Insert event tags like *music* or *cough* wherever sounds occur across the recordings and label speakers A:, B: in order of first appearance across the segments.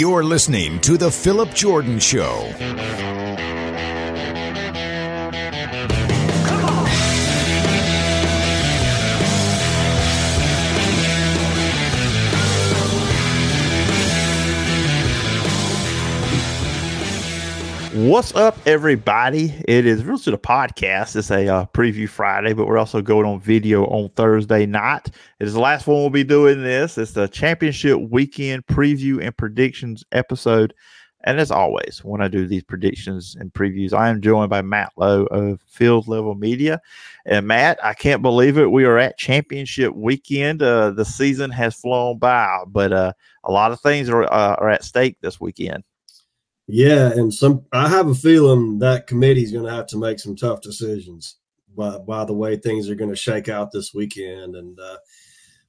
A: You're listening to The Phillip Jordan Show.
B: What's up, everybody? It is Real to the podcast. It's a uh, preview Friday, but we're also going on video on Thursday night. It is the last one we'll be doing this. It's the championship weekend preview and predictions episode. And as always, when I do these predictions and previews, I am joined by Matt Lowe of Field Level Media. And Matt, I can't believe it. We are at championship weekend. Uh, the season has flown by, but uh, a lot of things are, uh, are at stake this weekend.
C: Yeah, and some I have a feeling that committee is going to have to make some tough decisions by by the way things are going to shake out this weekend, and uh,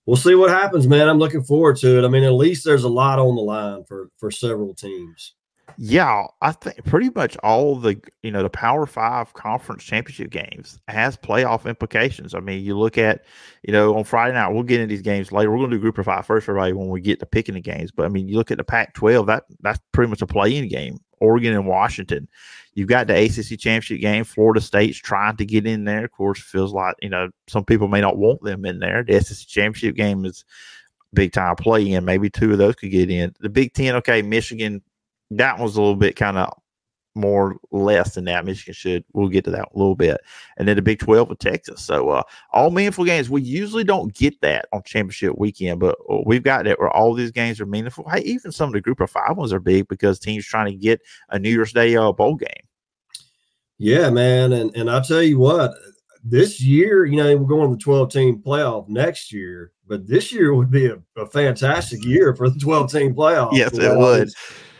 C: we'll see what happens, man. I'm looking forward to it. I mean, at least there's a lot on the line for for several teams.
B: Yeah, I think pretty much all the you know the Power Five conference championship games has playoff implications. I mean, you look at you know on Friday night we'll get into these games later. We're going to do Group of Five first, everybody, when we get to picking the games. But I mean, you look at the Pac-12 that that's pretty much a play-in game. Oregon and Washington. You've got the ACC championship game. Florida State's trying to get in there. Of course, feels like you know some people may not want them in there. The SEC championship game is big time play in. Maybe two of those could get in. The Big Ten, okay, Michigan that was a little bit kind of more less than that. Michigan should. We'll get to that a little bit, and then the Big Twelve with Texas. So uh, all meaningful games. We usually don't get that on championship weekend, but uh, we've got that where all these games are meaningful. Hey, even some of the Group of Five ones are big because teams trying to get a New Year's Day uh, bowl game.
C: Yeah, man, and and I tell you what, this year, you know, we're going to the twelve team playoff next year, but this year would be a, a fantastic year for the twelve team playoff.
B: Yes, it would.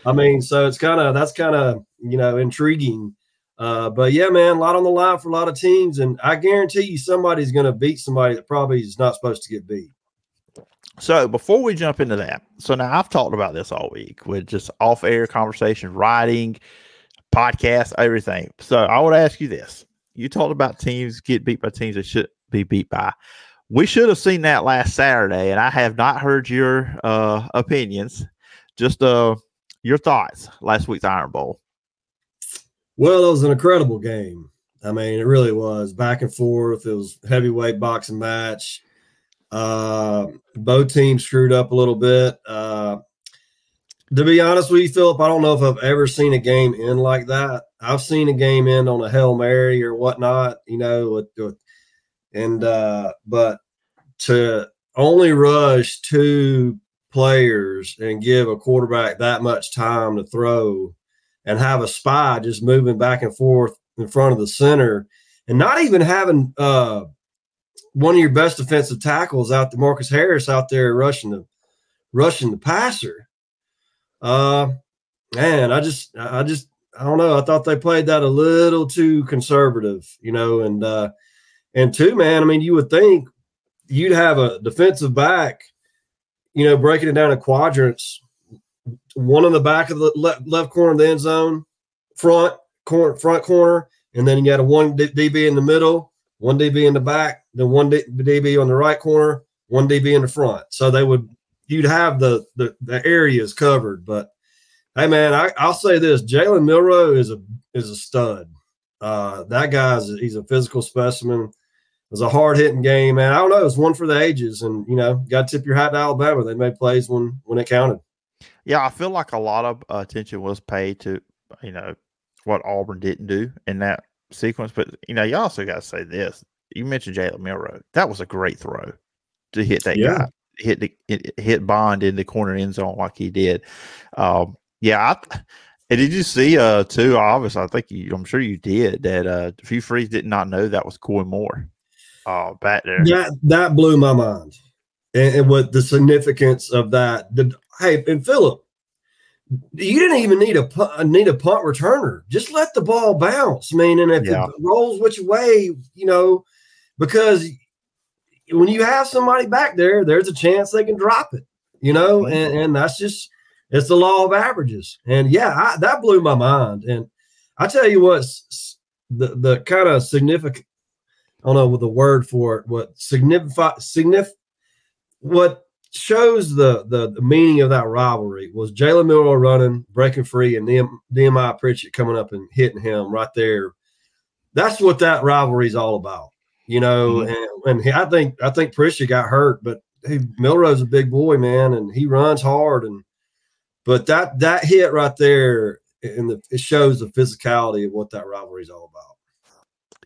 C: I mean, so it's kind of that's kind of you know intriguing. Uh, but yeah, man, a lot on the line for a lot of teams, and I guarantee you somebody's going to beat somebody that probably is not supposed to get beat.
B: So before we jump into that, so now I've talked about this all week with just off-air conversation, writing, podcast, everything. So I would ask you this: You talked about teams get beat by teams that should be beat by. We should have seen that last Saturday, and I have not heard your uh, opinions. Just uh, your thoughts last week's Iron Bowl?
C: Well, it was an incredible game. I mean, it really was back and forth. It was heavyweight boxing match. Uh, both teams screwed up a little bit. Uh, to be honest with you, Phillip, I don't know if I've ever seen a game end like that. I've seen a game end on a hail mary or whatnot, you know, with, with, and uh, but to only rush two players and give a quarterback that much time to throw and have a spy just moving back and forth in front of the center and not even having uh, one of your best defensive tackles out there, Marcus Harris out there rushing the rushing the passer. Uh man, I just I just I don't know. I thought they played that a little too conservative, you know, and uh and two, man, I mean, you would think you'd have a defensive back you know, breaking it down in quadrants. One on the back of the left, left corner of the end zone, front corner, front corner, and then you got a one DB in the middle, one DB in the back, then one DB on the right corner, one DB in the front. So they would you'd have the the, the areas covered. But hey, man, I, I'll say this: Jalen Milroe is a is a stud. Uh, that guy's he's a physical specimen was a hard hitting game, man. I don't know. It was one for the ages, and you know, got to tip your hat to Alabama. They made plays when when it counted.
B: Yeah, I feel like a lot of uh, attention was paid to you know what Auburn didn't do in that sequence, but you know, you also got to say this. You mentioned Jalen Milroe. That was a great throw to hit that yeah. guy, hit the hit Bond in the corner end zone like he did. Um, yeah, I, and did you see uh too? Obviously, I think you, I'm sure you did that. Uh, Hugh Freeze did not know that was Koy Moore. Oh, back there.
C: That that blew my mind, and, and what the significance of that. The, hey, and Phillip, you didn't even need a uh, need a punt returner. Just let the ball bounce, man. And if yeah. it rolls which way, you know, because when you have somebody back there, there's a chance they can drop it. You know, and, and that's just it's the law of averages. And yeah, I, that blew my mind. And I tell you what, the the kind of significant I don't know what the word for it, what signify signif what shows the, the, the meaning of that rivalry was Jalen Milroe running, breaking free, and Nehemiah Pritchett coming up and hitting him right there. That's what that rivalry is all about, you know. Mm-hmm. And, and I think I think Pritchett got hurt, but hey, Milroe's a big boy, man, and he runs hard. And but that that hit right there, and the, it shows the physicality of what that rivalry is all about.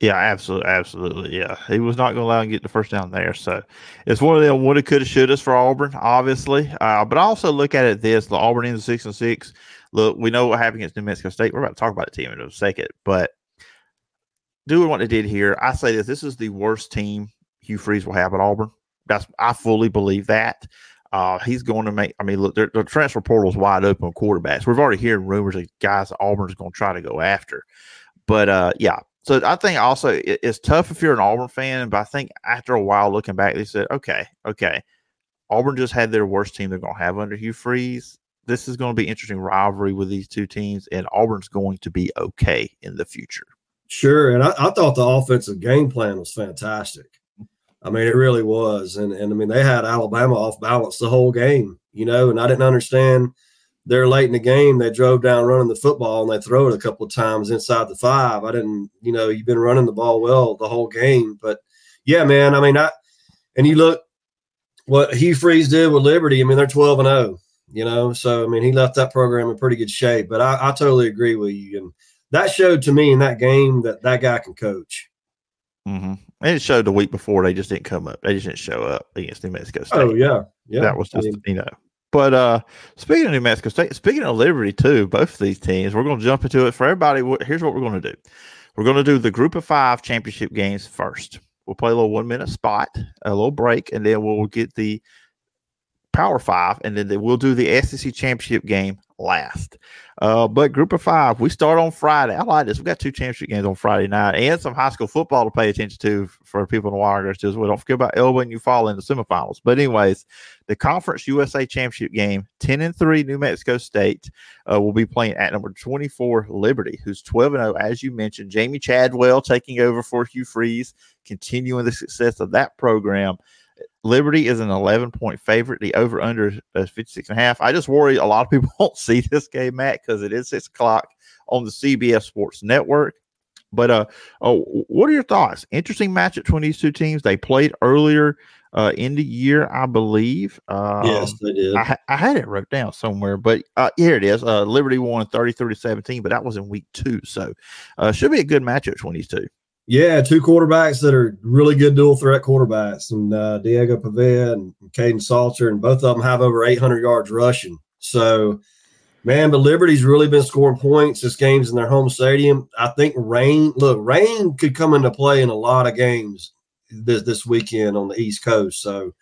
B: Yeah, absolutely, absolutely. Yeah, he was not going to allow him to get the first down there. So it's one of them woulda, coulda, should us for Auburn, obviously. Uh, but I also look at it this: the Auburn in six and six. Look, we know what happened against New Mexico State. We're about to talk about the team in a second, but doing what they did here, I say this: this is the worst team Hugh Freeze will have at Auburn. That's I fully believe that. Uh, he's going to make. I mean, look, the transfer portal is wide open quarterbacks. We've already heard rumors that guys Auburn's going to try to go after. But uh, yeah, so I think also it's tough if you're an Auburn fan, but I think after a while looking back, they said, okay, okay, Auburn just had their worst team they're going to have under Hugh Freeze. This is going to be interesting rivalry with these two teams, and Auburn's going to be okay in the future.
C: Sure, and I, I thought the offensive game plan was fantastic. I mean, it really was, and and I mean they had Alabama off balance the whole game, you know, and I didn't understand – they're late in the game. They drove down running the football and they throw it a couple of times inside the five. I didn't, you know, you've been running the ball well the whole game. But yeah, man, I mean, I, and you look what Hugh Freeze did with Liberty. I mean, they're 12 and 0, you know, so I mean, he left that program in pretty good shape. But I, I totally agree with you. And that showed to me in that game that that guy can coach.
B: Mm-hmm. And it showed the week before they just didn't come up. They just didn't show up against New Mexico State.
C: Oh yeah, yeah.
B: That was just I mean, you know but uh, speaking of New Mexico State, speaking of Liberty too, both of these teams, we're going to jump into it for everybody. Here's what we're going to do: we're going to do the Group of Five championship games first. We'll play a little one minute spot, a little break, and then we'll get the Power Five, and then we'll do the SEC championship game last. Uh, but group of five, we start on Friday. I like this. We got two championship games on Friday night and some high school football to pay attention to for people in the Wiregrass as well. Don't forget about Elba and Eufaula in the semifinals. But anyways, the Conference USA championship game, 10 and 3 New Mexico State uh, will be playing at number 24 Liberty, who's 12 and 0, as you mentioned. Jamey Chadwell taking over for Hugh Freeze, continuing the success of that program. Liberty is an 11 point favorite. The over under is 56 and a half. I just worry a lot of people *laughs* won't see this game, Matt, because it is six o'clock on the CBS Sports Network. But uh, oh, what are your thoughts? Interesting match between these two teams. They played earlier uh, in the year, I believe.
C: Um, yes, they did.
B: I, I, had it wrote down somewhere, but uh, here it is. Uh, Liberty won 33 to 17, but that was in week two. So uh, should be a good matchup between these two.
C: Yeah, two quarterbacks that are really good dual threat quarterbacks, and uh, Diego Pavia and Kaidon Salter, and both of them have over 800 yards rushing. So, man, but Liberty's really been scoring points. This game's in their home stadium. I think rain. Look, rain could come into play in a lot of games this this weekend on the East Coast. So,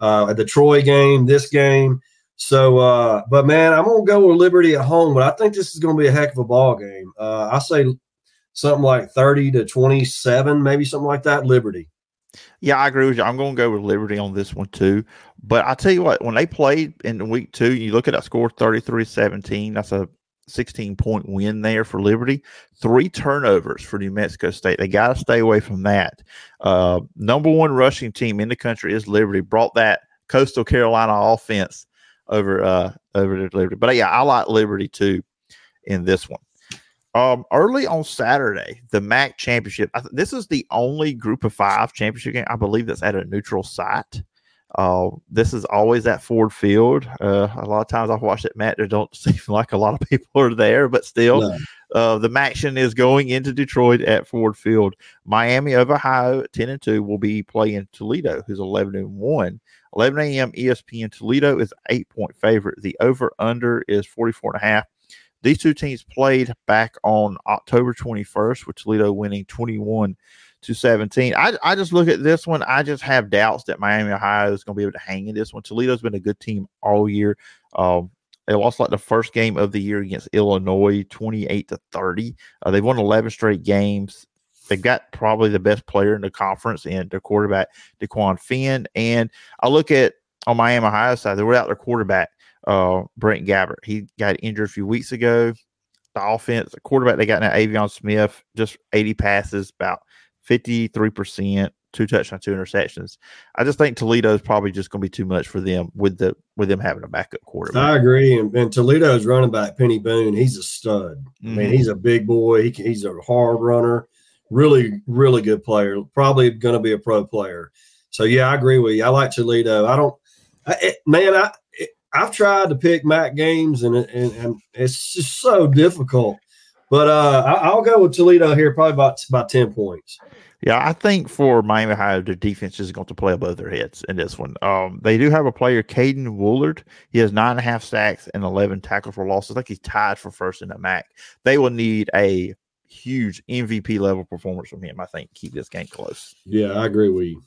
C: uh, the Troy game, this game. So, uh, but man, I'm gonna go with Liberty at home, but I think this is gonna be a heck of a ball game. Uh, I say something like 30 to 27, maybe something like that. Liberty.
B: Yeah, I agree with you. I'm going to go with Liberty on this one too. But I tell you what, when they played in week two, you look at that score 33 17. That's a 16 point win there for Liberty. Three turnovers for New Mexico State. They got to stay away from that. Uh, number one rushing team in the country is Liberty. Brought that Coastal Carolina offense over uh, over to Liberty. But yeah, I like Liberty too in this one. Um, early on Saturday, the MAC championship. Th- this is the only group of five championship game I believe that's at a neutral site. Uh, this is always at Ford Field. Uh, a lot of times I've watched it, Matt. There don't *laughs* seem like a lot of people are there, but still, no. uh, the action is going into Detroit at Ford Field. Miami of Ohio, ten and two, will be playing Toledo, who's eleven and one. 11 a.m. ESPN Toledo is eight point favorite. The over under is 44 and a half. These two teams played back on October 21st, with Toledo winning 21 to 17. I, I just look at this one. I just have doubts that Miami, Ohio is going to be able to hang in this one. Toledo's been a good team all year. Um, they lost like the first game of the year against Illinois, 28 to 30. Uh, they've won 11 straight games. They've got probably the best player in the conference and their quarterback, DeQuan Finn. And I look at on Miami, Ohio side, they were out their quarterback uh, Brett Gabbert. He got injured a few weeks ago. The offense, the quarterback they got now, Aveon Smith, just 80 passes, about 53%, two touchdowns, two interceptions. I just think Toledo is probably just going to be too much for them with the with them having a backup quarterback.
C: I agree, and, and Toledo's running back Peny Boone, he's a stud. Mm-hmm. I mean, mm-hmm. he's a big boy. He he's a hard runner, really, really good player. Probably going to be a pro player. So yeah, I agree with you. I like Toledo. I don't, I, it, man. I I've tried to pick MAC games, and, and and it's just so difficult. But uh, I, will go with Toledo here, probably about about ten points.
B: Yeah, I think for Miami Ohio, their defense is going to play above their heads in this one. Um, they do have a player, Caden Woolard. He has nine and a half sacks and eleven tackles for losses. I think he's tied for first in the MAC. They will need a huge MVP level performance from him. I think keep this game close.
C: Yeah, I agree with you.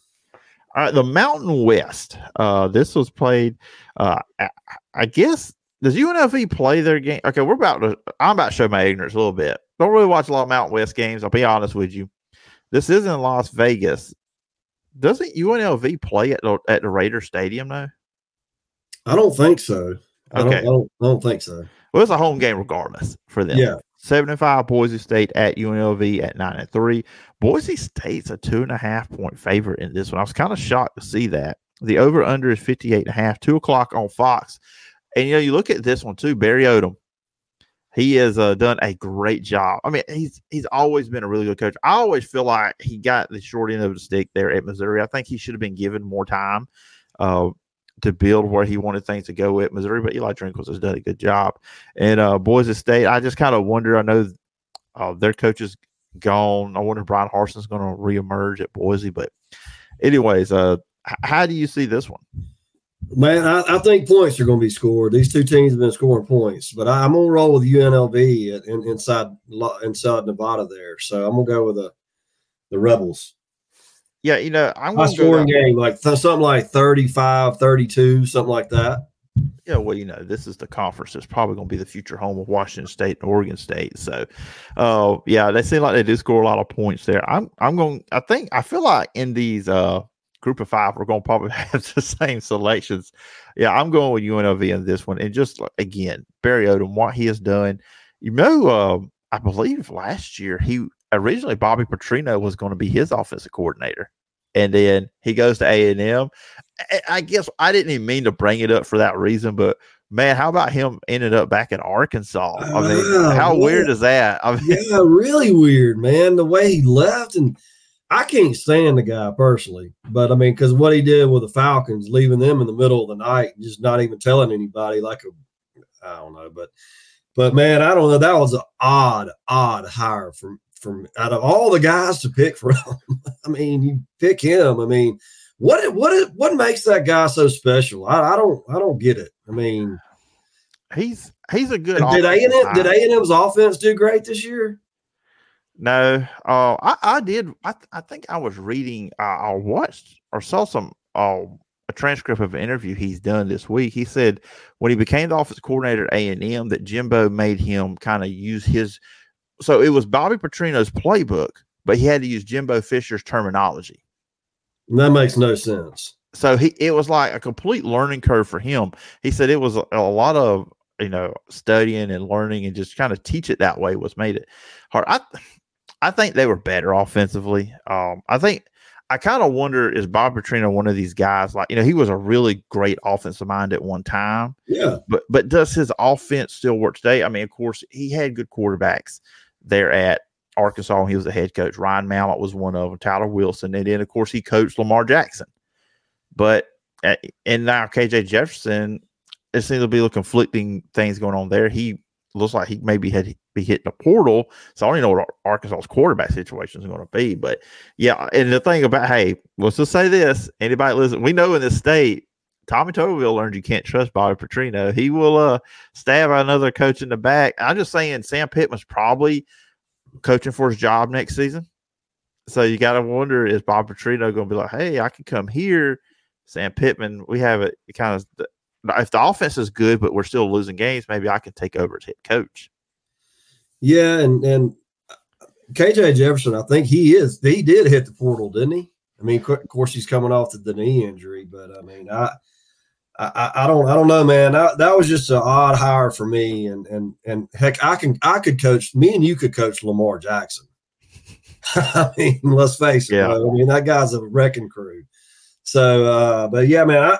B: All right, the Mountain West. Uh, this was played. Uh, I, I guess does UNLV play their game? Okay, we're about to. I'm about to show my ignorance a little bit. Don't really watch a lot of Mountain West games. I'll be honest with you. This isn't Las Vegas. Doesn't UNLV play at the, at the Raider Stadium though?
C: I don't think so. I okay, don't, I don't, I don't think so.
B: Well, it's a home game regardless for them.
C: Yeah.
B: 75 Boise State at UNLV at nine and three. Boise State's a two and a half point favorite in this one. I was kind of shocked to see that. The over under is 58 and a half, two o'clock on Fox. And you know, you look at this one too, Barry Odom. He has uh, done a great job. I mean, he's he's always been a really good coach. I always feel like he got the short end of the stick there at Missouri. I think he should have been given more time uh, to build where he wanted things to go at Missouri. But Eli Drinkwitz has done a good job. And uh, Boise State, I just kind of wonder. I know uh, their coach is gone. I wonder if Bryan Harsin's going to reemerge at Boise. But, anyways, uh, how do you see this one?
C: Man, I, I, think points are going to be scored. These two teams have been scoring points, but I, am going to roll with UNLV in, inside inside Nevada there. So I'm going to go with the the Rebels.
B: Yeah, you know, I'm
C: going to scoring game like th- something like 35, 32, something like that.
B: Yeah, well, you know, this is the conference that's probably going to be the future home of Washington State and Oregon State. So, uh, yeah, they seem like they do score a lot of points there. I'm, I'm going. I think I feel like in these uh group of five, we're going to probably *laughs* have the same selections. Yeah, I'm going with UNLV in this one. And just again, Barry Odom, what he has done. You know, uh, I believe last year he originally Bobby Petrino was going to be his offensive coordinator, and then he goes to A and M. I guess I didn't even mean to bring it up for that reason, but man, how about him ended up back in Arkansas? I mean, uh, how man. weird is that? I
C: mean, yeah, really weird, man. The way he left and I can't stand the guy personally, but I mean, because what he did with the Falcons, leaving them in the middle of the night, just not even telling anybody, like a, I don't know, but, but man, I don't know. That was an odd, odd hire from from out of all the guys to pick from. *laughs* I mean, you pick him. I mean, what what what makes that guy so special? I, I don't I don't get it. I mean,
B: he's he's a good.
C: Did A and M did A and M's offense do great this year?
B: No, uh, I, I did. I, I think I was reading, uh, I watched or saw some uh, a transcript of an interview he's done this week. He said when he became the office coordinator at A and M, that Jimbo made him kind of use his. So it was Bobby Petrino's playbook, but he had to use Jimbo Fisher's terminology.
C: That makes no sense.
B: So he it was like a complete learning curve for him. He said it was a, a lot of you know studying and learning and just kind of teach it that way was made it hard. I I think they were better offensively. Um, I think I kind of wonder is Bob Petrino one of these guys like you know he was a really great offensive mind at one time.
C: Yeah.
B: But but does his offense still work today? I mean, of course, he had good quarterbacks there at Arkansas. He was the head coach. Ryan Mallett was one of them. Tyler Wilson, and then of course he coached Lamar Jackson. But uh, and now KJ Jefferson, it seems to be the conflicting things going on there. He looks like he maybe had be hitting a portal. So I don't even know what Arkansas's quarterback situation is going to be. But yeah, and the thing about hey, let's just say this: anybody listen, we know in this state, Tommy Tuberville learned you can't trust Bobby Petrino. He will uh stab another coach in the back. I'm just saying Sam Pittman's probably coaching for his job next season. So you got to wonder is Bob Petrino going to be like, hey, I can come here, Sam Pittman. We have it kind of if the offense is good, but we're still losing games, maybe I can take over as head coach.
C: Yeah, and and KJ Jefferson, I think he is. He did hit the portal, didn't he? I mean, of course, he's coming off the knee injury, but I mean, I, I, I don't, I don't know, man. That, that was just an odd hire for me, and and and heck, I can, I could coach. Me and you could coach Lamar Jackson. *laughs* I mean, let's face it.
B: Yeah.
C: I mean, that guy's a wrecking crew. So, uh, but yeah, man, I,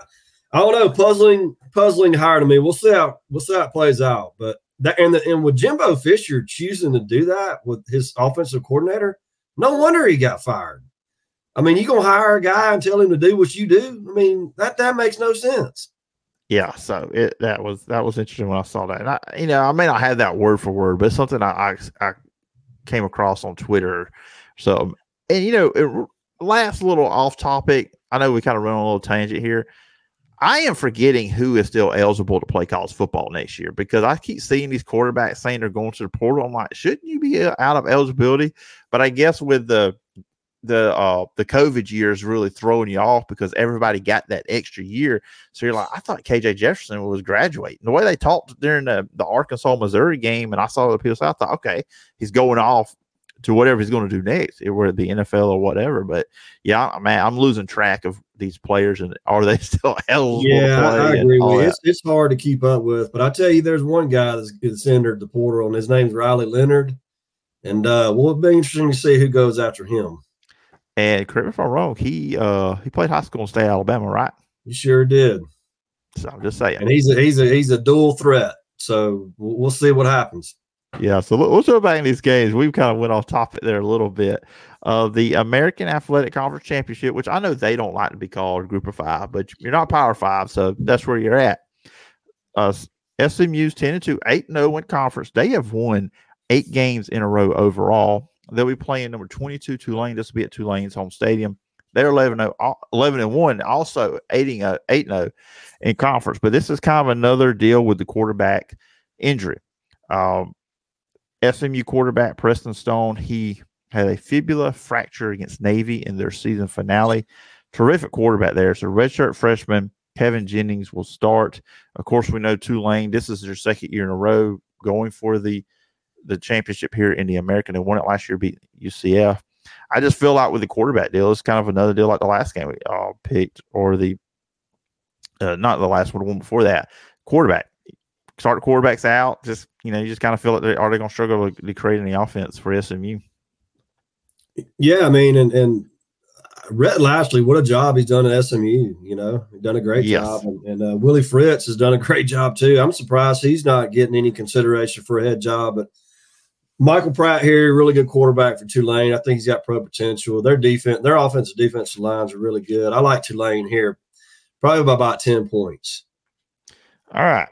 C: I don't know, puzzling, puzzling hire to me. We'll see how we'll see how it plays out. But that and the, and with Jimbo Fisher choosing to do that with his offensive coordinator, no wonder he got fired. I mean, you gonna hire a guy and tell him to do what you do? I mean, that that makes no sense.
B: Yeah, so it that was that was interesting when I saw that. And I, you know, I may not have that word for word, but something I I, I came across on Twitter. So, and you know, it, last little off topic. I know we kind of run on a little tangent here. I am forgetting who is still eligible to play college football next year because I keep seeing these quarterbacks saying they're going to the portal. I'm like, shouldn't you be uh, out of eligibility? But I guess with the the uh the COVID years really throwing you off because everybody got that extra year. So you're like, I thought KJ Jefferson was graduating. The way they talked during the, the Arkansas Missouri game, and I saw the people say, I thought, okay, he's going off to whatever he's going to do next, it' whether the NFL or whatever. But yeah, man, I'm losing track of these players and are they *laughs* still eligible?
C: Yeah, I, I agree with you. It's, it's hard to keep up with, but I tell you, there's one guy that's, that's entered the portal, and his name's Riley Leonard. And uh, well, it'll be interesting to see who goes after him.
B: And correct me if I'm wrong, he uh he played high school in state Alabama, right?
C: He sure did.
B: So I'm just saying.
C: And he's a he's a he's a dual threat. So we'll, we'll see what happens.
B: Yeah, so let's go back in these games. We've kind of went off topic there a little bit. Uh, the American Athletic Conference Championship, which I know they don't like to be called Group of Five, but you're not Power Five, so that's where you're at. Uh, SMU's 10 and 2, 8 0 in conference. They have won eight games in a row overall. They'll be playing number 22 Tulane. This will be at Tulane's home stadium. They're 11 0, 11 and 1, also 8 0 in conference. But this is kind of another deal with the quarterback injury. Um, SMU quarterback Preston Stone, he had a fibula fracture against Navy in their season finale. Terrific quarterback there. So redshirt freshman Kevin Jennings will start. Of course, we know Tulane. This is their second year in a row going for the the championship here in the American. They won it last year, beat UCF. I just feel like with the quarterback deal, it's kind of another deal like the last game we all picked, or the uh, not the last one, one before that. Quarterback start the quarterbacks out. Just you know, you just kind of feel like they are they going to struggle to, to create any offense for SMU.
C: Yeah, I mean, and and Rhett Lashlee, what a job he's done at SMU. You know, done a great yes. job, and, and uh, Willie Fritz has done a great job too. I'm surprised he's not getting any consideration for a head job, but Michael Pratt here, really good quarterback for Tulane. I think he's got pro potential. Their defense, their offensive defensive lines are really good. I like Tulane here, probably by about ten points.
B: All right,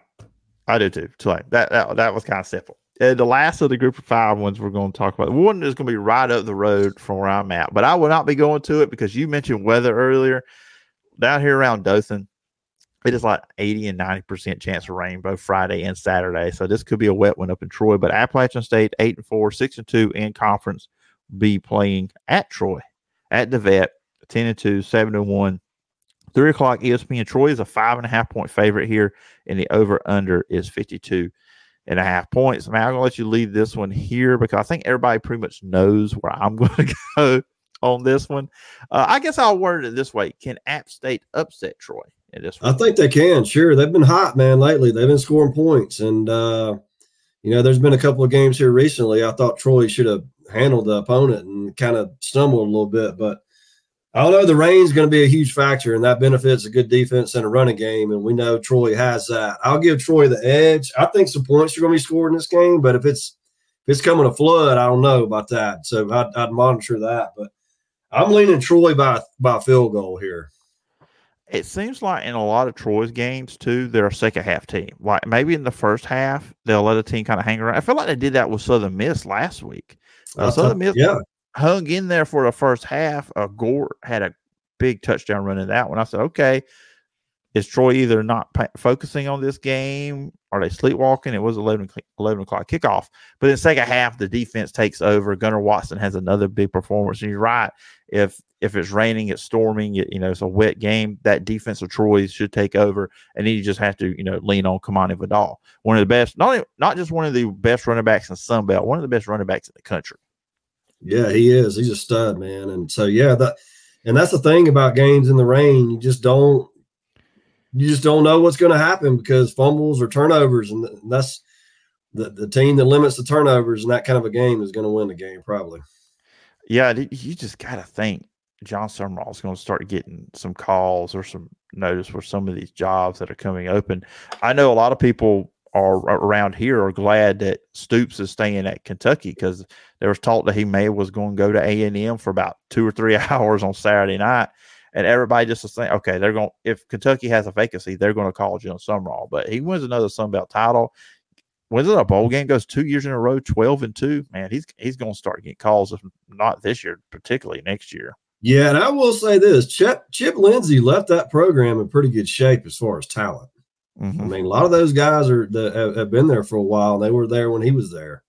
B: I do too. Tulane. That that that was kind of simple. Uh, the last of the group of five ones we're going to talk about. One is going to be right up the road from where I'm at, but I will not be going to it because you mentioned weather earlier. Down here around Dothan, it is like 80 and 90% chance of rain both Friday and Saturday. So this could be a wet one up in Troy. But Appalachian State, 8 and 4, 6 and 2 in conference, be playing at Troy, at the vet, 10 and 2, 7 and 1. Three o'clock ESPN. Troy is a five and a half point favorite here, and the over under is 52 and a half points. I'm going to let you leave this one here because I think everybody pretty much knows where I'm *laughs* going to go on this one. Uh, I guess I'll word it this way Can App State upset Troy in this?
C: I think they can. Sure. They've been hot, man, lately. They've been scoring points. And, uh, you know, there's been a couple of games here recently. I thought Troy should have handled the opponent and kind of stumbled a little bit, but I don't know. The rain's going to be a huge factor, and that benefits a good defense and a running game. And we know Troy has that. I'll give Troy the edge. I think some points are going to be scored in this game, but if it's if it's coming a flood, I don't know about that. So I'd, I'd monitor that. But I'm leaning Troy by by field goal here.
B: It seems like in a lot of Troy's games too, they're a second half team. Like maybe in the first half, they'll let a team kind of hang around. I feel like they did that with Southern Miss last week. Uh, Southern Miss, yeah, hung in there for the first half. Uh, Gore had a big touchdown run in that one. I said, okay, is Troy either not pa- focusing on this game? Are they sleepwalking? It was 11, 11 o'clock kickoff. But in the second half, the defense takes over. Gunnar Watson has another big performance. And you're right. If if it's raining, it's storming, it, you know, it's a wet game, that defense of Troy should take over. And then you just have to, you know, lean on Kamani Vidal. One of the best, not, not just one of the best running backs in Sun Belt, one of the best running backs in the country.
C: Yeah, he is. He's a stud, man. And so yeah, that and that's the thing about games in the rain. You just don't you just don't know what's going to happen because fumbles or turnovers, and that's the, the team that limits the turnovers in that kind of a game is going to win the game probably.
B: Yeah, you just got to think Jon Sumrall is going to start getting some calls or some notice for some of these jobs that are coming open. I know a lot of people are around here are glad that Stoops is staying at Kentucky because there was talk that he may was going to go to A and M for about two or three *laughs* hours on Saturday night, and everybody just was saying, okay, they're going if Kentucky has a vacancy, they're going to call Jon Sumrall, but he wins another Sun Belt title. Wins it a bowl game, goes two years in a row, twelve and two. Man, he's he's going to start getting calls, if not this year, particularly next year.
C: Yeah, and I will say this: Chip Chip Lindsey left that program in pretty good shape as far as talent. Mm-hmm. I mean, a lot of those guys are that have, been there for a while. They were there when he was there.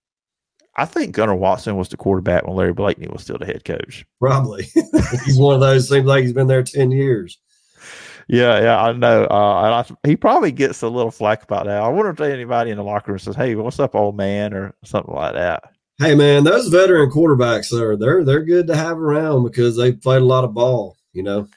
B: I think Gunnar Watson was the quarterback when Larry Blakeney was still the head coach.
C: Probably. *laughs* he's one of those. Seems like he's been there ten years.
B: Yeah, yeah, I know. Uh, and I, he probably gets a little flack about that. I wonder if anybody in the locker room says, "Hey, what's up, old man?" or something like that.
C: Hey, man, those veteran quarterbacks are they're they're good to have around because they played a lot of ball. You know.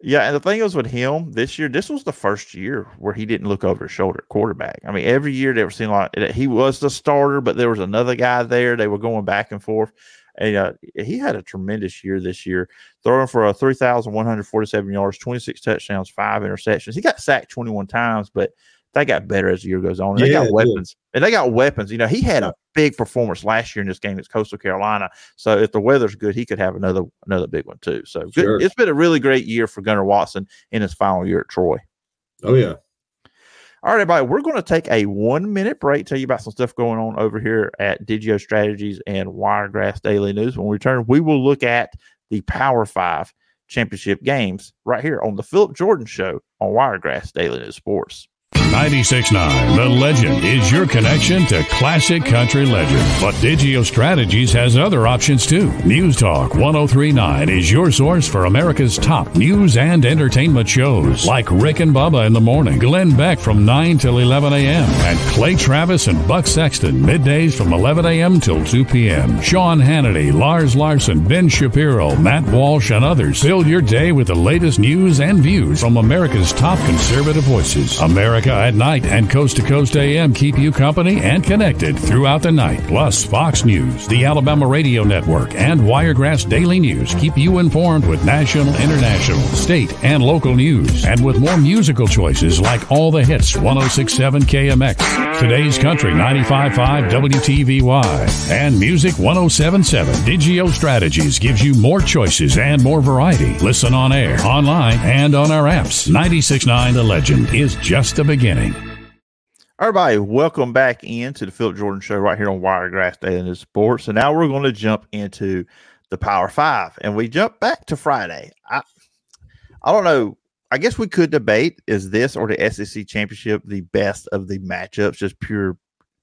B: Yeah, and the thing is with him this year, this was the first year where he didn't look over his shoulder at quarterback. I mean, every year they were seeing like he was the starter, but there was another guy there. They were going back and forth. And uh, he had a tremendous year this year, throwing for a 3,147 yards, 26 touchdowns, five interceptions. He got sacked 21 times, but they got better as the year goes on. And yeah, they got weapons, yeah. and they got weapons. You know, he had a big performance last year in this game against Coastal Carolina. So if the weather's good, he could have another another big one too. So sure. good. it's been a really great year for Gunnar Watson in his final year at Troy.
C: Oh yeah.
B: All right, everybody, we're going to take a one minute break, tell you about some stuff going on over here at Digio Strategies and Wiregrass Daily News. When we return, we will look at the Power Five championship games right here on the Phillip Jordan Show on Wiregrass Daily News Sports.
D: 96.9 The Legend is your connection to classic country legends. But Digio Strategies has other options too. News Talk 1039 is your source for America's top news and entertainment shows like Rick and Bubba in the morning, Glenn Beck from 9 till 11 a.m., and Clay Travis and Buck Sexton middays from 11 a.m. till 2 p.m. Sean Hannity, Lars Larson, Ben Shapiro, Matt Walsh, and others fill your day with the latest news and views from America's top conservative voices. America at night and Coast to Coast AM keep you company and connected throughout the night. Plus, Fox News, the Alabama Radio Network, and Wiregrass Daily News keep you informed with national, international, state, and local news. And with more musical choices like all the hits 1067 KMX, today's country 955 WTVY, and music 1077. Digio Strategies gives you more choices and more variety. Listen on air, online, and on our apps. 969 The Legend is just a beginning beginning.
B: Everybody, welcome back into the Phillip Jordan Show right here on Wiregrass Daily News Sports. So now we're going to jump into the Power Five, and we jump back to Friday. I, I don't know. I guess we could debate is this or the SEC championship the best of the matchups, just pure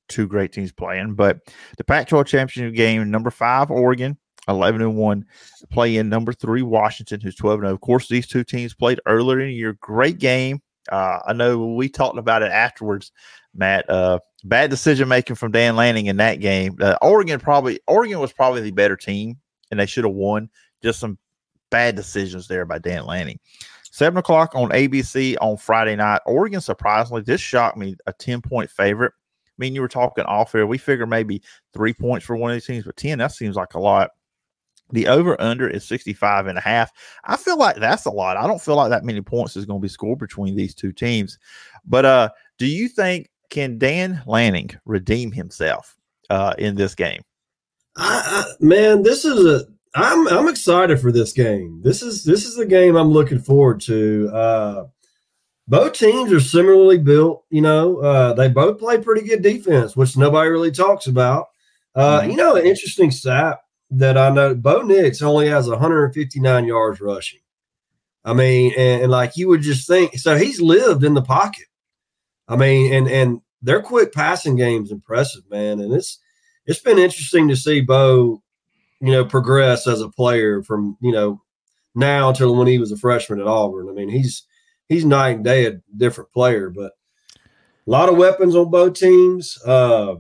B: two great teams playing. But the Pac 12 championship game, number five, Oregon, 11 and 1, play in number three, Washington, who's 12 and 0. Of course, these two teams played earlier in the year. Great game. Uh, I know we talked about it afterwards, Matt. Uh, bad decision making from Dan Lanning in that game. Uh, Oregon probably Oregon was probably the better team, and they should have won. Just some bad decisions there by Dan Lanning. Seven o'clock on ABC on Friday night. Oregon surprisingly, this shocked me. A ten point favorite. I mean, you were talking off air. We figure maybe three points for one of these teams, but 10, that seems like a lot. The over under is 65 and a half. I feel like that's a lot. I don't feel like that many points is going to be scored between these two teams. But uh, do you think can Dan Lanning redeem himself uh, in this game?
C: I, I, man, this is a I'm I'm excited for this game. This is this is the game I'm looking forward to. Uh, both teams are similarly built. You know, uh, they both play pretty good defense, which nobody really talks about. Uh, mm-hmm. You know, an interesting stat that I know Bo Nix only has 159 yards rushing. I mean, and, and, like you would just think, so he's lived in the pocket. I mean, and and their quick passing game's impressive, man. And it's it's been interesting to see Bo, you know, progress as a player from you know now until when he was a freshman at Auburn. I mean, he's he's night and day a different player, but a lot of weapons on both teams. Uh,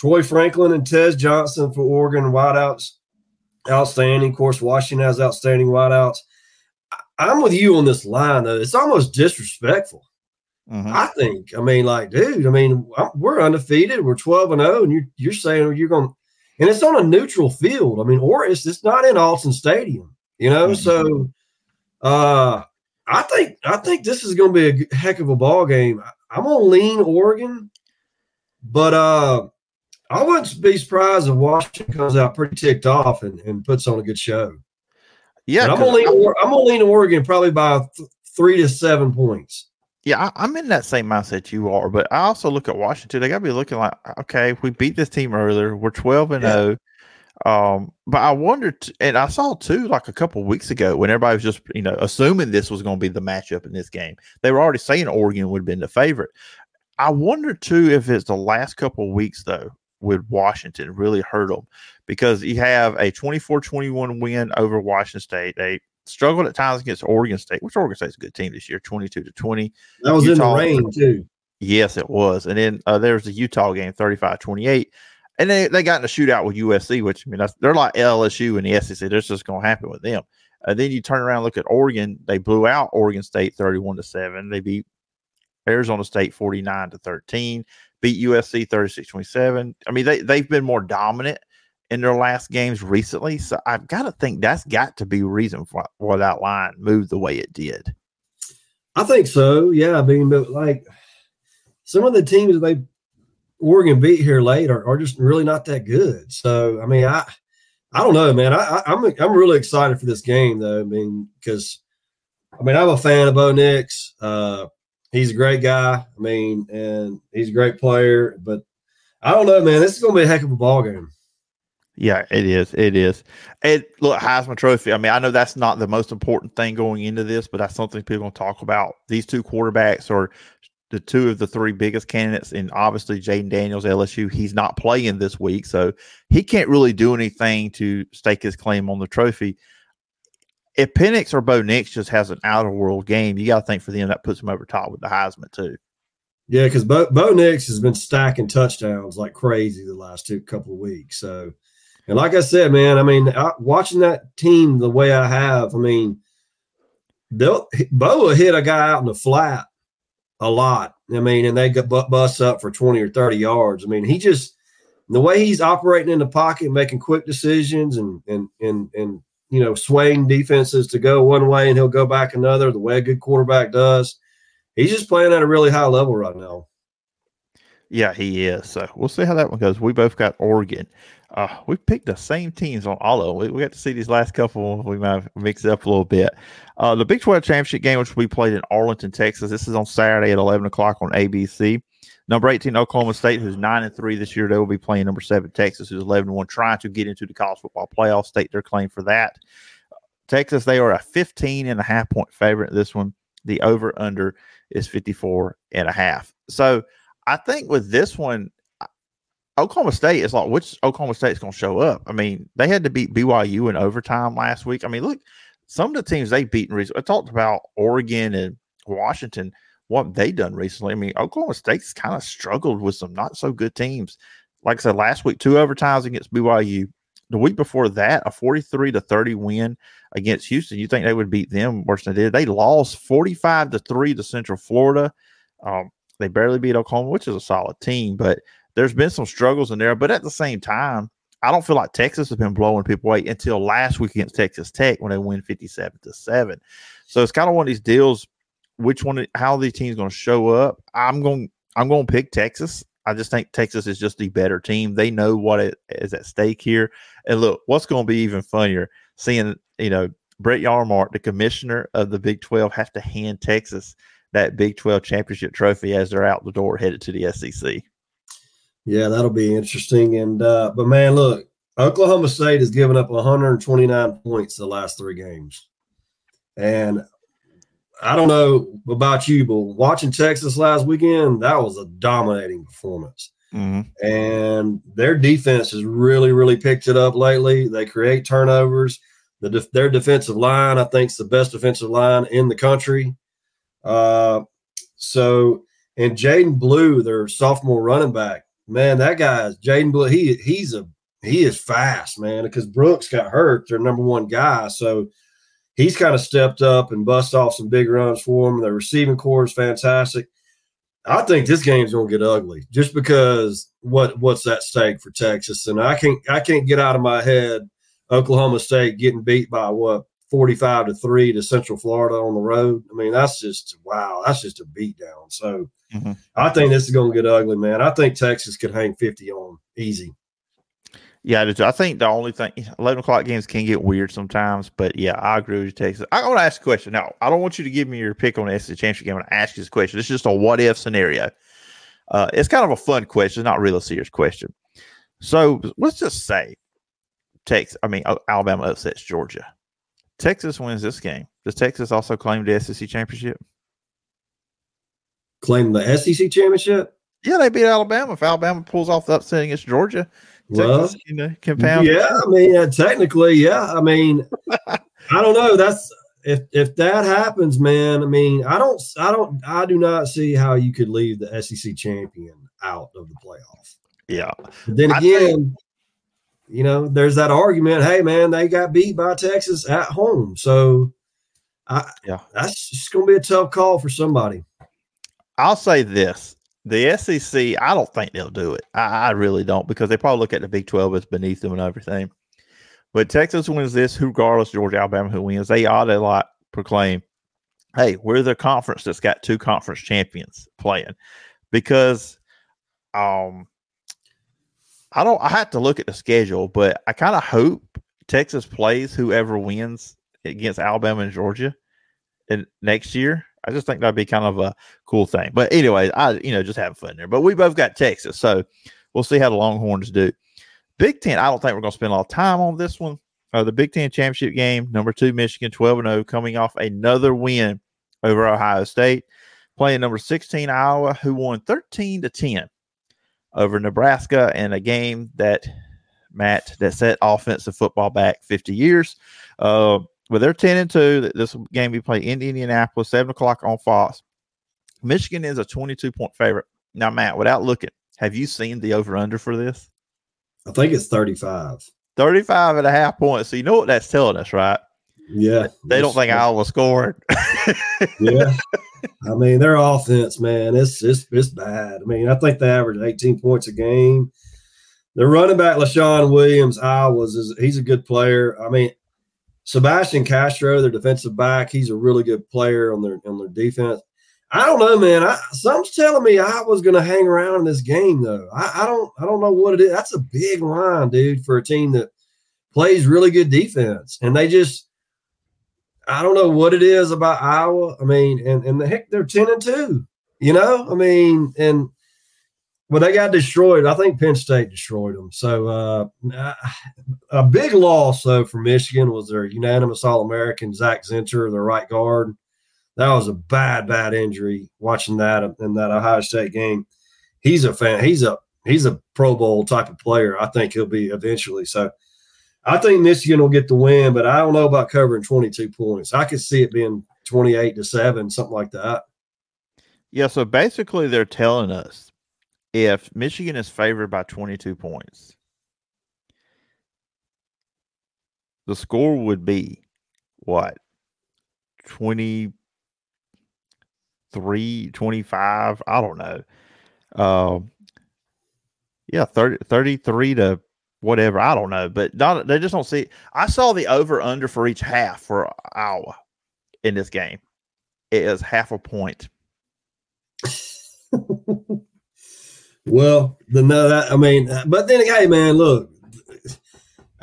C: Troy Franklin and Tez Johnson for Oregon wideouts, outstanding. Of course, Washington has outstanding wideouts. I'm with you on this line though. It's almost disrespectful. Mm-hmm. I think. I mean, like, dude. I mean, we're undefeated. We're 12 and 0, and you're you're saying you're going. and it's on a neutral field. I mean, or it's it's not in Autzen Stadium, you know. Mm-hmm. So, uh, I think I think this is going to be a heck of a ball game. I'm going to lean Oregon, but uh, I wouldn't be surprised if Washington comes out pretty ticked off and, and puts on a good show.
B: Yeah,
C: I'm gonna lean. I'm gonna lean Oregon probably by th- three to seven points.
B: Yeah, I, am in that same mindset you are, but I also look at Washington. They got to be looking like, okay, we beat this team earlier. We're 12 and 0. Um, but I wondered, and I saw too, like a couple weeks ago, when everybody was just, you know, assuming this was going to be the matchup in this game, they were already saying Oregon would have been the favorite. I wonder too if it's the last couple of weeks though with Washington really hurt them because you have a 24-21 win over Washington State. They struggled at times against Oregon State, which Oregon State's a good team this year, 22 to 20.
C: That was Utah, in the rain too.
B: Yes, it was. And then uh, there's the Utah game, 35-28. And they, they got in a shootout with USC, which I mean they're like LSU and the SEC. That's just going to happen with them. And then you turn around and look at Oregon. They blew out Oregon State 31 to 7. They beat Arizona State 49 to 13, beat USC 36 27. I mean, they, they've been more dominant in their last games recently. So I've got to think that's got to be reason for why that line moved the way it did.
C: I think so. Yeah. I mean, but like some of the teams they Oregon beat here late are, are just really not that good. So, I mean, I, I don't know, man. I, I, am I'm, I'm really excited for this game, though. I mean, because I mean, I'm a fan of Bo Nix. Uh, he's a great guy. I mean, and he's a great player. But I don't know, man. This is going to be a heck of a ball game.
B: Yeah, it is. It is. It look Heisman Trophy. I mean, I know that's not the most important thing going into this, but that's something people going to talk about. These two quarterbacks are the two of the three biggest candidates, and obviously Jayden Daniels, LSU. He's not playing this week, so he can't really do anything to stake his claim on the trophy. If Penix or Bo Nix just has an out of world game, you got to think for them that puts him over top with the Heisman too.
C: Yeah, because Bo, Bo Nix has been stacking touchdowns like crazy the last two couple of weeks. So and like I said, man, I mean, I, watching that team the way I have, I mean, they'll Bo will hit a guy out in the flat a lot. I mean, and they get bust up for 20 or 30 yards. I mean, he just the way he's operating in the pocket, making quick decisions and and and and you know, swaying defenses to go one way and he'll go back another, the way a good quarterback does. He's just playing at a really high level right now.
B: Yeah, he is. So we'll see how that one goes. We both got Oregon. Uh, we picked the same teams on all of them. We, we got to see these last couple. We might mix it up a little bit. Uh, the Big 12 Championship game, which we played in Arlington, Texas. This is on Saturday at 11 o'clock on ABC. Number 18, Oklahoma State, who's 9 and 3 this year. They will be playing number 7, Texas, who's 11 and 1, trying to get into the college football playoff, state their claim for that. Texas, they are a 15 and a half point favorite. This one, the over under is 54 and a half. So I think with this one, Oklahoma State is like which Oklahoma State is going to show up. I mean, they had to beat BYU in overtime last week. I mean, look, some of the teams they've beaten recently. I talked about Oregon and Washington, what they done recently. I mean, Oklahoma State's kind of struggled with some not so good teams. Like I said last week, two overtimes against BYU. The week before that, a 43 to 30 win against Houston. You think they would beat them worse than they did? They lost 45 to 3 to Central Florida. Um, they barely beat Oklahoma, which is a solid team, but there's been some struggles in there, but at the same time, I don't feel like Texas has been blowing people away until last week against Texas Tech when they win 57 to 7. So it's kind of one of these deals which one how these teams going to show up. I'm going I'm going to pick Texas. I just think Texas is just the better team. They know what it is at stake here. And look, what's going to be even funnier seeing, you know, Brett Yormark, the commissioner of the Big 12, have to hand Texas that Big 12 championship trophy as they're out the door headed to the SEC.
C: Yeah, that'll be interesting. And uh, but man, look, Oklahoma State has given up 129 points the last three games, and I don't know about you, but watching Texas last weekend, that was a dominating performance. Mm-hmm. And their defense has really, really picked it up lately. They create turnovers. The def- their defensive line, I think, is the best defensive line in the country. Uh, so, and Jaydon Blue, their sophomore running back, man, that guy is Jaydon Blue. He he's a he is fast, man. Because Brooks got hurt, their number one guy, so he's kind of stepped up and bust off some big runs for him. The receiving corps is fantastic. I think this game's going to get ugly just because what what's at stake for Texas, and I can't I can't get out of my head Oklahoma State getting beat by what forty five to three to Central Florida on the road. I mean, that's just wow, that's just a beatdown. So mm-hmm. I think this is going to get ugly, man. I think Texas could hang fifty on easy.
B: Yeah, I I think the only thing eleven o'clock games can get weird sometimes, but yeah, I agree with you, Texas. I want to ask a question now. I don't want you to give me your pick on the SEC championship game. To ask you this question. It's just a what if scenario. Uh, it's kind of a fun question, not really a serious question. So let's just say Texas, I mean Alabama upsets Georgia. Texas wins this game. Does Texas also claim the SEC championship?
C: Claim the SEC championship?
B: Yeah, they beat Alabama. If Alabama pulls off the upset against Georgia,
C: well, Texas, you know, compound. Yeah, I mean, uh, technically, yeah. I mean, *laughs* I don't know. That's if if that happens, man. I mean, I don't, I don't, I do not see how you could leave the SEC champion out of the playoff.
B: Yeah.
C: But then again, you know, there's that argument. Hey, man, they got beat by Texas at home, so I, yeah, that's just going to be a tough call for somebody.
B: I'll say this: the SEC, I don't think they'll do it. I, I, really don't because they probably look at the Big 12 as beneath them and everything. But Texas wins this, regardless, Georgia, Alabama, who wins, they ought to like proclaim, hey, we're the conference that's got two conference champions playing. Because um I don't I have to look at the schedule, but I kind of hope Texas plays whoever wins against Alabama and Georgia in next year I just think that'd be kind of a cool thing. But anyway, I you know just having fun there. But we both got Texas, so we'll see how the Longhorns do. Big Ten, I don't think we're going to spend a lot of time on this one. Uh, the Big Ten championship game, number two Michigan, twelve and zero, coming off another win over Ohio State, playing number sixteen Iowa, who won thirteen to ten over Nebraska in a game that Matt that set offensive football back fifty years. Uh, but they're 10 and 2. This game we play in Indianapolis, 7 o'clock on Fox. Michigan is a 22 point favorite. Now, Matt, without looking, have you seen the over under for this?
C: I think it's 35.
B: 35 and a half points. So, you know what that's telling us, right?
C: Yeah.
B: They don't think Iowa scored. *laughs*
C: yeah. I mean, their offense, man, it's, it's it's bad. I mean, I think they average 18 points a game. The running back, Leshon Williams, Iowa's is he's a good player. I mean, Sebastian Castro, their defensive back, he's a really good player on their on their defense. I don't know, man. I, something's telling me I was going to hang around in this game, though. I, I, don't, I don't know what it is. That's a big line, dude, for a team that plays really good defense, and they just, I don't know what it is about Iowa. I mean, and and the heck, they're ten and two. You know, I mean, and well, they got destroyed. I think Penn State destroyed them. So uh, a big loss though for Michigan was their unanimous All American Zach Zinter, their right guard. That was a bad, bad injury. Watching that in that Ohio State game, he's a fan. He's a he's a Pro Bowl type of player. I think he'll be eventually. So I think Michigan will get the win, but I don't know about covering 22 points. I could see it being 28 to seven, something like that.
B: Yeah. So basically, they're telling us if Michigan is favored by 22 points, the score would be what? 23, 25, I don't know. Uh, yeah, 30, 33 to whatever. I don't know, but not, they just don't see. I saw the over under for each half for Iowa in this game. It is half a point. *laughs*
C: Well, the no, that I mean, uh, but then hey, man, look,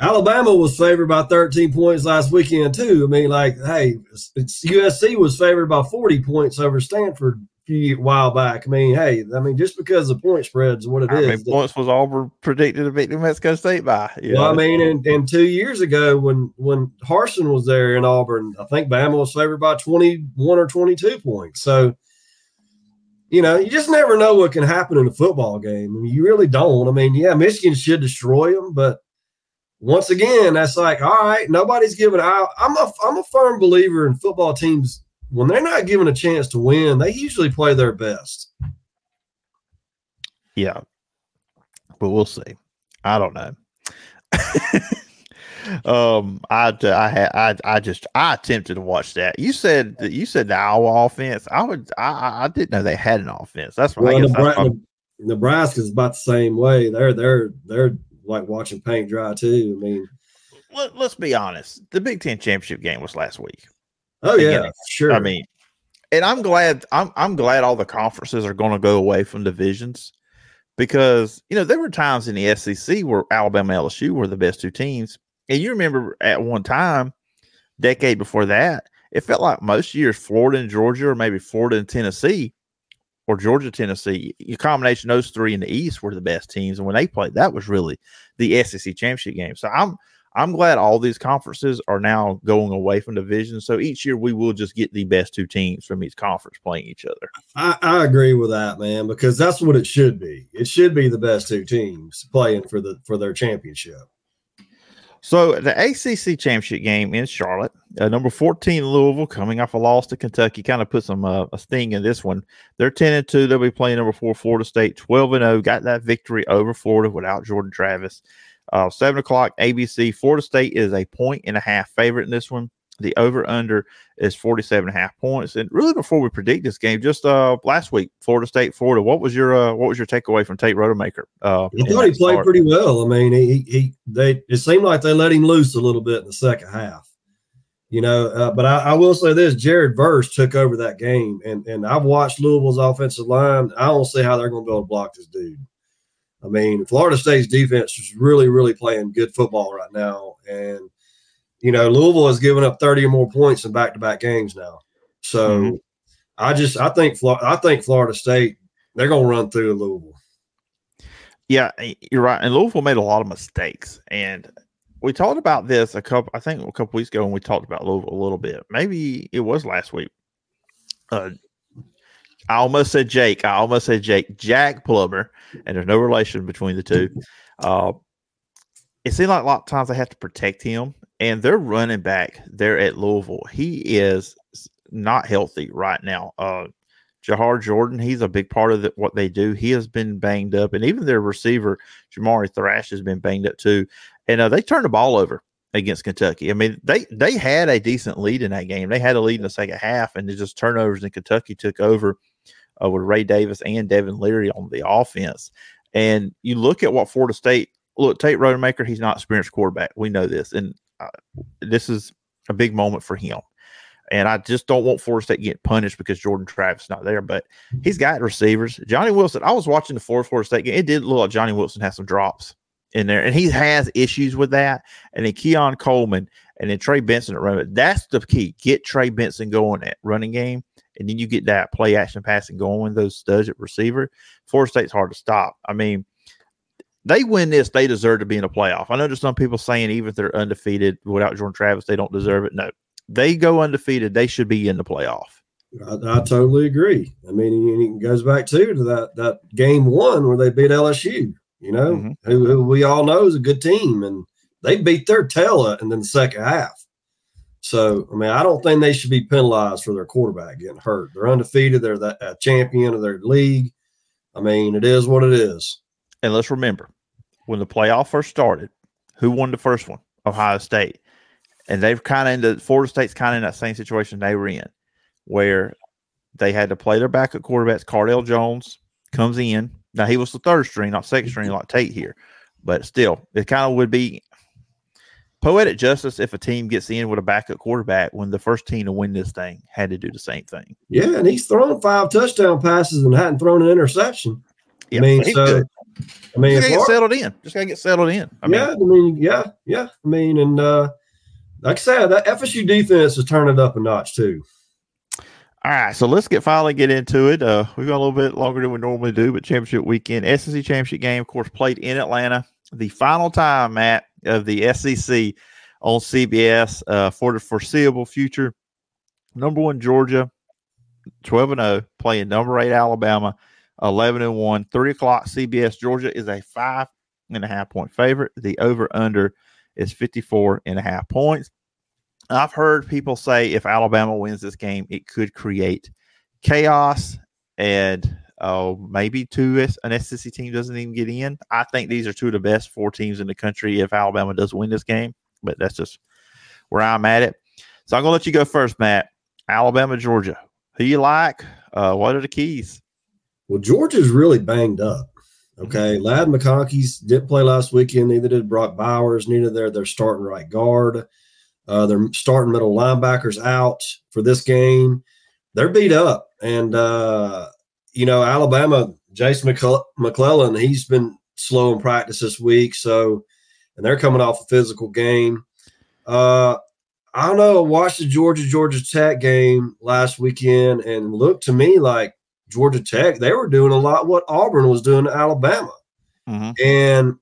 C: Alabama was favored by 13 points last weekend too. I mean, like, hey, USC was favored by 40 points over Stanford a few while back. I mean, hey, I mean, just because the point spreads what it I is.
B: Mean, points was Auburn predicted to beat New Mexico State by.
C: Yeah, well, I mean, and, and two years ago when when Harsin was there in Auburn, I think Bama was favored by 21 or 22 points. So you know, you just never know what can happen in a football game. I mean, you really don't. I mean, yeah, Michigan should destroy them, but once again, that's like, all right, nobody's giving out. I'm a I'm a firm believer in football teams when they're not given a chance to win, they usually play their best.
B: Yeah, but we'll see. I don't know. *laughs* um, I I had I I just I attempted to watch that. You said that you said the Iowa offense. I would I I didn't know they had an offense. That's
C: what well, I guess. Nebraska's about the same way. They're they're they're like watching paint dry too. I mean,
B: Let, us be honest. The Big Ten championship game was last week.
C: oh yeah,
B: Beginning.
C: sure.
B: I mean, and I'm glad. I'm I'm glad all the conferences are going to go away from divisions because you know there were times in the SEC where Alabama, LSU were the best two teams, and you remember at one time, decade before that, it felt like most years Florida and Georgia, or maybe Florida and Tennessee, or Georgia, Tennessee, your combination those three in the East were the best teams, and when they played, that was really the SEC championship game. So I'm I'm glad all these conferences are now going away from divisions. So each year we will just get the best two teams from each conference playing each other.
C: I, I agree with that, man, because that's what it should be. It should be the best two teams playing for the for their championship.
B: So the ACC championship game in Charlotte, uh, number 14 Louisville coming off a loss to Kentucky, kind of put some uh, a sting in this one. They're 10 and 2. They'll be playing number 4 Florida State, 12 and 0. Got that victory over Florida without Jordan Travis. Uh, 7 o'clock ABC. Florida State is a point and a half favorite in this one. The over under is 47 and a half points. And really, before we predict this game, just uh last week, Florida State, Florida. What was your uh, what was your takeaway from Tate Rodemaker? Uh,
C: I thought he played
B: start?
C: pretty well. I mean, he he they it seemed like they let him loose a little bit in the second half. You know, uh, but I, I will say this: Jared Verse took over that game, and and I've watched Louisville's offensive line. I don't see how they're going to be able to block this dude. I mean, Florida State's defense is really, really playing good football right now, and you know, Louisville has given up thirty or more points in back-to-back games now. So,
B: Mhm.
C: I just I think I think Florida State they're going to run through Louisville.
B: Yeah, you're right. And Louisville made a lot of mistakes. And we talked about this a couple, I think a couple weeks ago when we talked about Louisville a little bit. Maybe it was last week. Uh, I almost said Jake. I almost said Jake. Jack Plummer, and there's no relation between the two. Uh, it seemed like a lot of times they have to protect him, and they're running back there at Louisville. He is not healthy right now. Uh, Jawhar Jordan, he's a big part of the, what they do. He has been banged up, and even their receiver Jamari Thrash has been banged up too. And uh, they turned the ball over against Kentucky. I mean, they they had a decent lead in that game. They had a lead in the second half, and just turnovers, and Kentucky took over uh, with Ray Davis and Devin Leary on the offense. And you look at what Florida State look. Tate Rodemaker, he's not experienced quarterback. We know this, and uh, this is a big moment for him. And I just don't want Florida State to get punished because Jordan Travis is not there. But he's got receivers. Johnny Wilson. I was watching the Florida Florida State game. It did look like Johnny Wilson had some drops in there, and he has issues with that. And then Keon Coleman and then Trey Benson at running. That's the key. Get Trey Benson going at running game, and then you get that play action passing going with those studs at receiver. Florida State's hard to stop. I mean, they win this, they deserve to be in a playoff. I know there's some people saying even if they're undefeated without Jordan Travis, they don't deserve it. No, they go undefeated, they should be in the playoff.
C: I, I totally agree. I mean, and it goes back too to that that game one where they beat LSU. You know,
B: Mhm.
C: who, who we all know is a good team, and they beat their tail up in the second half. So, I mean, I don't think they should be penalized for their quarterback getting hurt. They're undefeated. They're the a champion of their league. I mean, it is what it is.
B: And let's remember when the playoff first started, who won the first one? Ohio State. And they've kind of in the Florida State's kind of in that same situation they were in, where they had to play their backup quarterbacks. Cardale Jones comes in. Now he was the third string, not second string like Tate here. But still, it kind of would be poetic justice if a team gets in with a backup quarterback when the first team to win this thing had to do the same thing.
C: Yeah, and he's thrown five touchdown passes and hadn't thrown an interception.
B: Yeah,
C: I mean, so
B: good.
C: I mean,
B: Just gotta get settled in. Just gotta get settled in. I mean,
C: yeah, I mean, yeah, yeah. I mean, and uh, like I said, that FSU defense is turning up a notch too.
B: All right, so let's get finally get into it. Uh, we've got a little bit longer than we normally do, but championship weekend, SEC championship game, of course, played in Atlanta. The final time, Matt, of the SEC on CBS uh, for the foreseeable future. Number one Georgia, twelve and zero, playing number eight Alabama, eleven and one. Three o'clock CBS. Georgia is a five and a half point favorite. The over under is 54 and a half points. I've heard people say if Alabama wins this game, it could create chaos and uh, maybe two an SEC team doesn't even get in. I think these are two of the best four teams in the country if Alabama does win this game, but that's just where I'm at it. So I'm gonna let you go first, Matt. Alabama, Georgia. Who you like? Uh, what are the keys?
C: Well, Georgia's really banged up. Okay, Ladd McConkey's didn't play last weekend. Neither did Brock Bowers. Neither they're their starting right guard. Uh, their starting middle linebackers out for this game. They're beat up, and uh, you know Alabama. Jase McClellan, he's been slow in practice this week, so and they're coming off a physical game. Uh, I don't know. I watched the Georgia Georgia Tech game last weekend, and looked to me like Georgia Tech, they were doing a lot what Auburn was doing to Alabama. Mm-hmm. And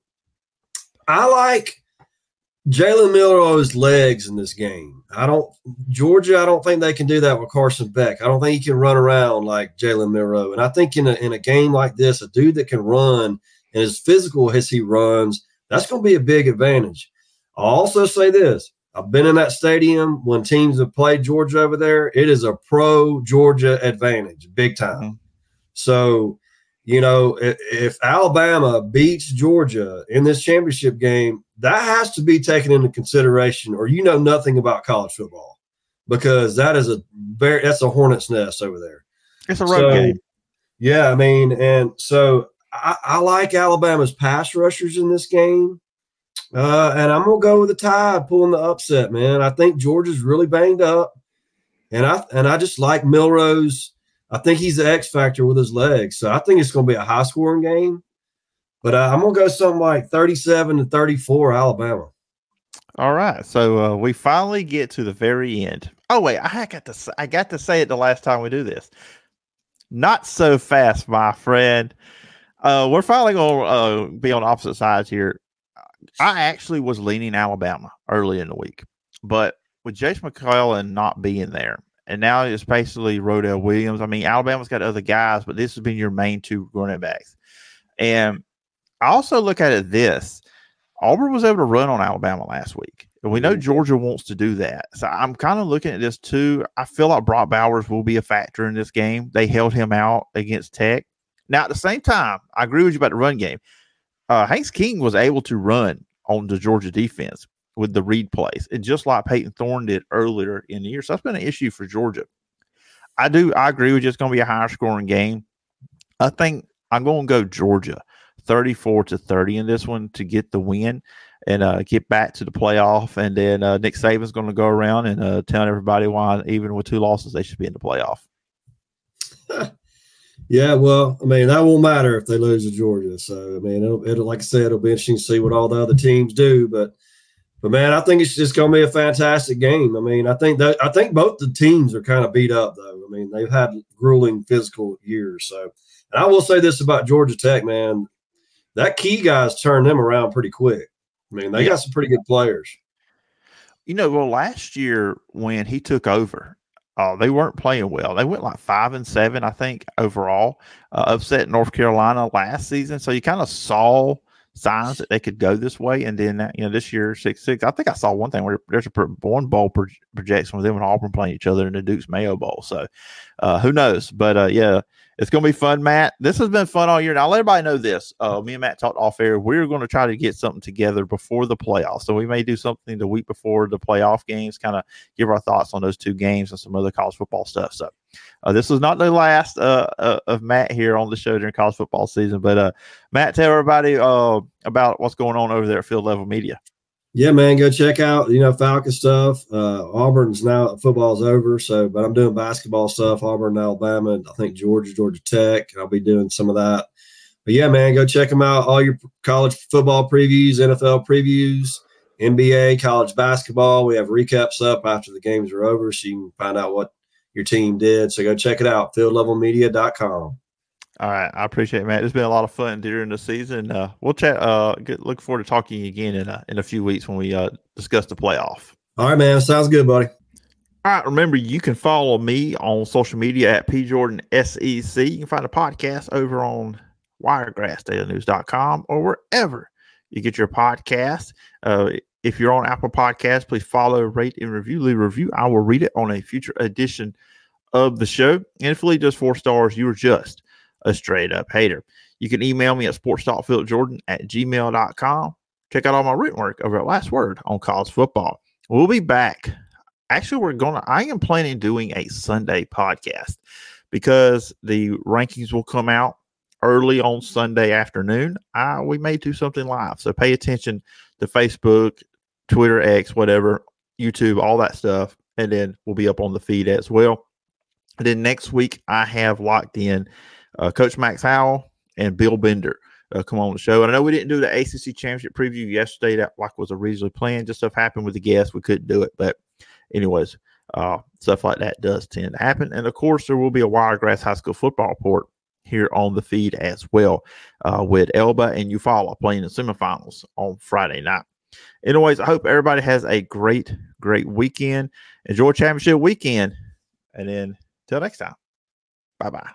C: I like Jalen Milroe's legs in this game. I don't Georgia. I don't think they can do that with Carson Beck. I don't think he can run around like Jalen Milroe. And I think in a in a game like this, a dude that can run and as physical as he runs, that's going to be a big advantage. I'll also say this: I've been in that stadium when teams have played Georgia over there. It is a pro Georgia advantage, big time. Mm-hmm. So, you know, if, if, Alabama beats Georgia in this championship game, that has to be taken into consideration, or you know nothing about college football because that is a very that's a hornet's nest over there.
B: It's a road so, game.
C: Yeah, I mean, and so I, I like Alabama's pass rushers in this game. Uh, and I'm gonna go with the Tide pulling the upset, man. I think Georgia's really banged up, and I and I just like Milroe's. I think he's the X factor with his legs, so I think it's gonna be a high scoring game. But uh, I'm gonna go something like 37 to 34, Alabama.
B: All right, so uh, we finally get to the very end. Oh wait, I got to I got to say it the last time we do this. Not so fast, my friend. Uh, we're finally gonna uh, be on opposite sides here. I actually was leaning Alabama early in the week, but with Jase McClellan not being there, and now it's basically Roydell Williams. I mean, Alabama's got other guys, but this has been your main two running backs. And I also look at it this Auburn was able to run on Alabama last week. And we know mm-hmm. Georgia wants to do that. So I'm kind of looking at this too. I feel like Brock Bowers will be a factor in this game. They held him out against Tech. Now, at the same time, I agree with you about the run game uh, Haynes King was able to run on the Georgia defense with the read plays, and just like Payton Thorne did earlier in the year. So that's been an issue for Georgia. I do. I agree with you. It's going to be a higher scoring game. I think I'm going to go Georgia, 34 to 30 in this one to get the win and uh, get back to the playoff. And then uh, Nick Saban's going to go around and uh, tell everybody why, even with two losses, they should be in the playoff. *laughs*
C: Yeah, well, I mean that won't matter if they lose to Georgia. So I mean, it'll, it'll like I said, it'll be interesting to see what all the other teams do. But but man, I think it's just going to be a fantastic game. I mean, I think that I think both the teams are kind of beat up though. I mean, they've had grueling physical years. So, and I will say this about Georgia Tech, man, that key guys turned them around pretty quick. I mean, they yeah. got some pretty good players.
B: You know, well, last year when he took over, uh, they weren't playing well. They went like five and seven, I think, overall. Uh, upset North Carolina last season, so you kind of saw signs that they could go this way. And then, you know, this year six six. I think I saw one thing where there's a one bowl projection with them and Auburn playing each other in the Duke's Mayo Bowl. So, uh, who knows? But uh, yeah, it's going to be fun, Matt. This has been fun all year. Now, let everybody know this. Uh, me and Matt talked off air. We're going to try to get something together before the playoffs. So we may do something the week before the playoff games, kind of give our thoughts on those two games and some other college football stuff. So uh, this is not the last uh, uh, of Matt here on the show during college football season. But uh, Matt, tell everybody uh, about what's going on over there at Field Level Media
C: yeah, man, go check out you know Falcon stuff. Uh, Auburn's now football's over, so but I'm doing basketball stuff. Auburn, Alabama, I think Georgia, Georgia Tech. I'll be doing some of that. But yeah, man, go check them out. All your college football previews, NFL previews, NBA, college basketball. We have recaps up after the games are over, so you can find out what your team did. So go check it out, fieldlevelmedia.com.
B: All right, I appreciate it, Matt. It's been a lot of fun during the season. Uh, we'll chat. Uh, get, look forward to talking again in a, in a few weeks when we uh, discuss the playoff.
C: All right, man. Sounds good, buddy.
B: All right. Remember, you can follow me on social media at pjordansec. You can find the podcast over on wiregrassdailynews.com or wherever you get your podcast. Uh, if you're on Apple Podcasts, please follow, rate, and review. Leave a review. I will read it on a future edition of the show. And if you leave just four stars, you are just a straight up hater. You can email me at sportstalkphilipjordan at gmail.com. Check out all my written work over at Last Word on college football. We'll be back. Actually, we're going to, I am planning doing a Sunday podcast because the rankings will come out early on Sunday afternoon. I we may do something live, so pay attention to Facebook, Twitter, X, whatever, YouTube, all that stuff, and then we'll be up on the feed as well. And then next week, I have locked in uh, Coach Max Howell and Bill Bender uh, come on the show. And I know we didn't do the ACC championship preview yesterday. That like was originally planned. Just stuff happened with the guests. We couldn't do it. But anyways, uh, stuff like that does tend to happen. And of course, there will be a Wiregrass High School football report here on the feed as well, uh, with Elba and Eufaula playing the semifinals on Friday night. Anyways, I hope everybody has a great, great weekend. Enjoy championship weekend. And then till next time. Bye bye.